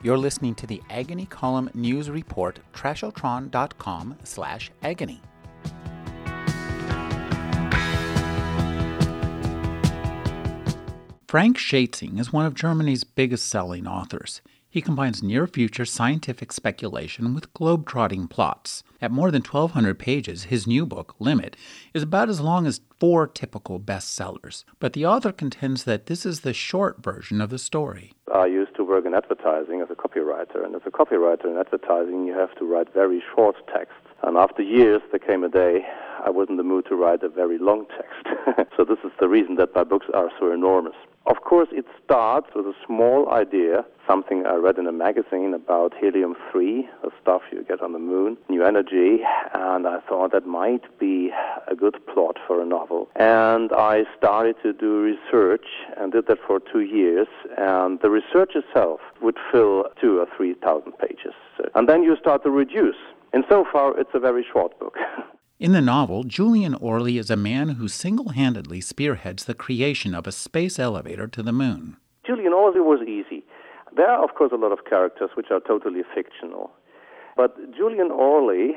You're listening to the Agony Column News Report, trashotron.com slash agony. Frank Schatzing is one of Germany's biggest selling authors. He combines near future scientific speculation with globe-trotting plots. At more than 1,200 pages, his new book, Limit, is about as long as four typical bestsellers. But the author contends that this is the short version of the story. I used to work in advertising as a copywriter, and as a copywriter in advertising, you have to write very short texts. And after years, there came a day I wasn't in the mood to write a very long text. so this is the reason that my books are so enormous. Of course, it starts with a small idea, something I read in a magazine about helium 3, the stuff you get on the moon, new energy, and I thought that might be a good plot for a novel. And I started to do research and did that for two years, and the research itself would fill two or three thousand pages. And then you start to reduce. And so far, it's a very short book. In the novel, Julian Orley is a man who single handedly spearheads the creation of a space elevator to the moon. Julian Orley was easy. There are, of course, a lot of characters which are totally fictional. But Julian Orley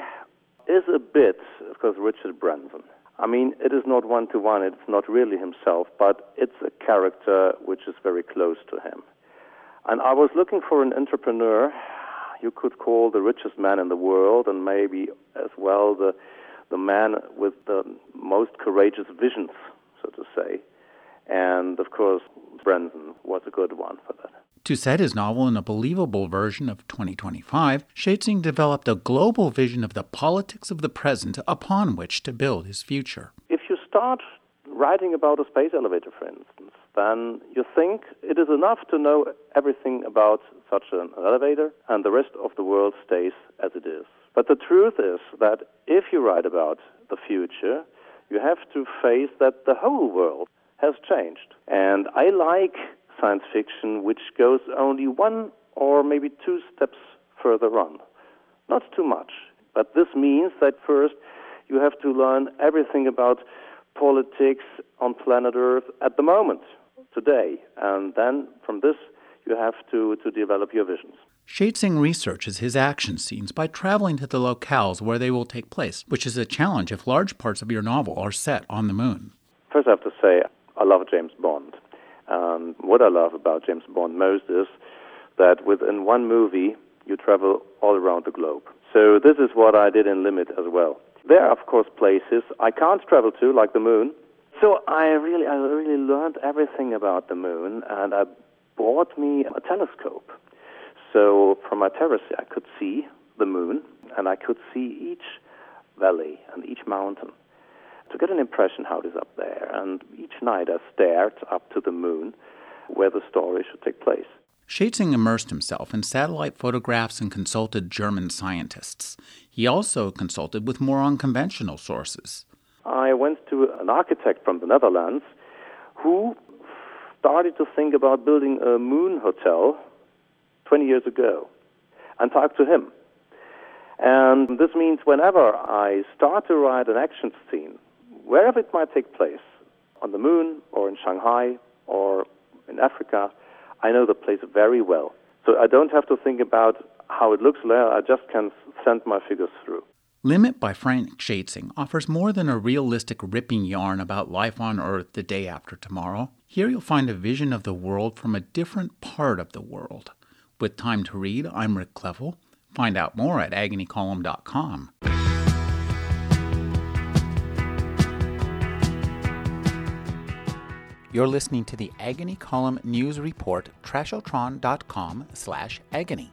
is a bit, of course, Richard Branson. I mean, it is not one to one, it's not really himself, but it's a character which is very close to him. And I was looking for an entrepreneur you could call the richest man in the world and maybe as well the the man with the most courageous visions, so to say. And of course, Branson was a good one for that. To set his novel in a believable version of 2025, Schatzing developed a global vision of the politics of the present upon which to build his future. If you start writing about a space elevator, for instance, then you think it is enough to know everything about such an elevator, and the rest of the world stays as it is. But the truth is that if you write about the future, you have to face that the whole world has changed. And I like science fiction which goes only one or maybe two steps further on. Not too much. But this means that first you have to learn everything about politics on planet Earth at the moment, today. And then from this, you have to, to develop your visions. Schatzing researches his action scenes by traveling to the locales where they will take place, which is a challenge if large parts of your novel are set on the moon. First, I have to say I love James Bond. Um, what I love about James Bond most is that within one movie, you travel all around the globe. So this is what I did in Limit as well. There are, of course, places I can't travel to, like the moon. So I really, I really learned everything about the moon, and I bought me a telescope. So from my terrace, I could see the moon, and I could see each valley and each mountain to get an impression how it is up there. And each night I stared up to the moon where the story should take place. Schatzing immersed himself in satellite photographs and consulted German scientists. He also consulted with more unconventional sources. I went to an architect from the Netherlands who started to think about building a moon hotel 20 years ago and talk to him. And this means whenever I start to write an action scene, wherever it might take place, on the moon or in Shanghai or in Africa, I know the place very well. So I don't have to think about how it looks there, I just can send my figures through. Limit by Frank Schatzing offers more than a realistic ripping yarn about life on Earth the day after tomorrow. Here you'll find a vision of the world from a different part of the world. With time to read, I'm Rick Kleffel. Find out more at agonycolumn.com. You're listening to the Agony Column News Report, trashotron.com slash agony.